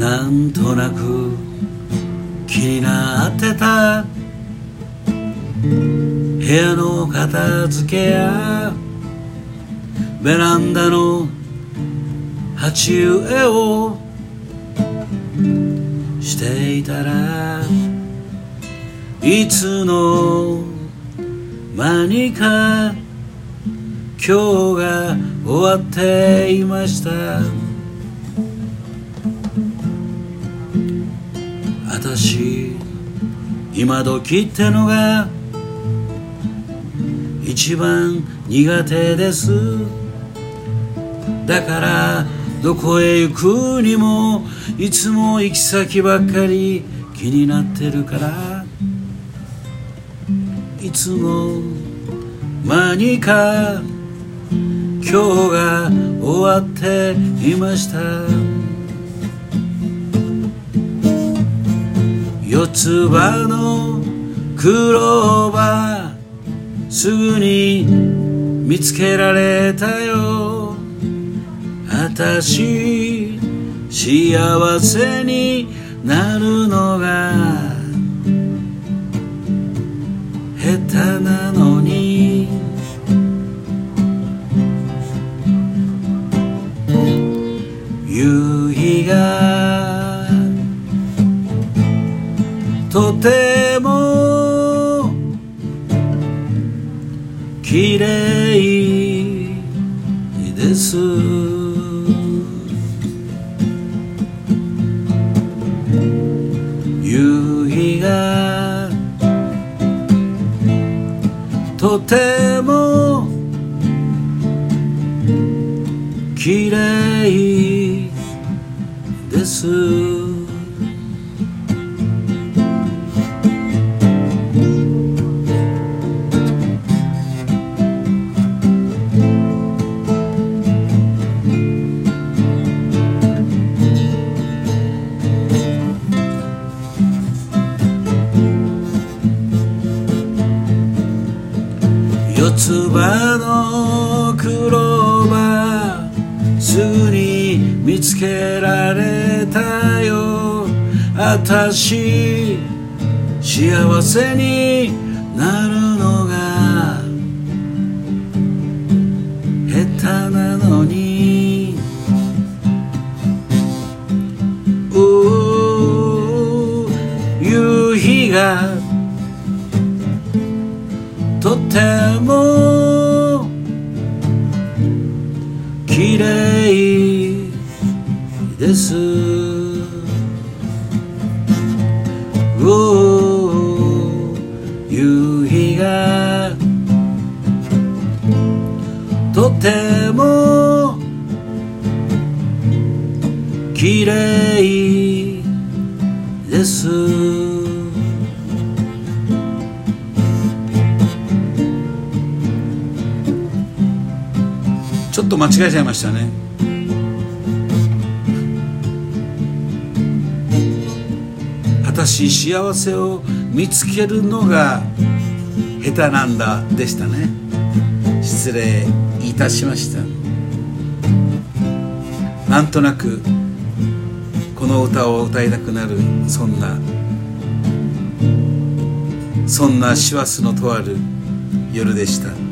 なんとなく気になってた。部屋の片付けや。ベランダの鉢植えをしていたらいつの間にか今日が終わっていました。私今時ってのが一番苦手です。だからどこへ行くにもいつも行き先ばっかり気になってるから。いつも間にか。今日が終わっていました。四つ葉のクローバーすぐに見つけられたよ。あたし幸せになるのが下手なのに。夕日がとても綺麗です。夕日がとても綺麗です。四つ葉のクローバーすぐに見つけられたよ。あたし幸せになるのが下手なのに。おー夕日がても綺麗です。夕日がとても綺麗です。と間違えちゃいましたね。私幸せを見つけるのが下手なんだでしたね。失礼いたしました。なんとなくこの歌を歌いたくなるそんなそんな師走のとある夜でした。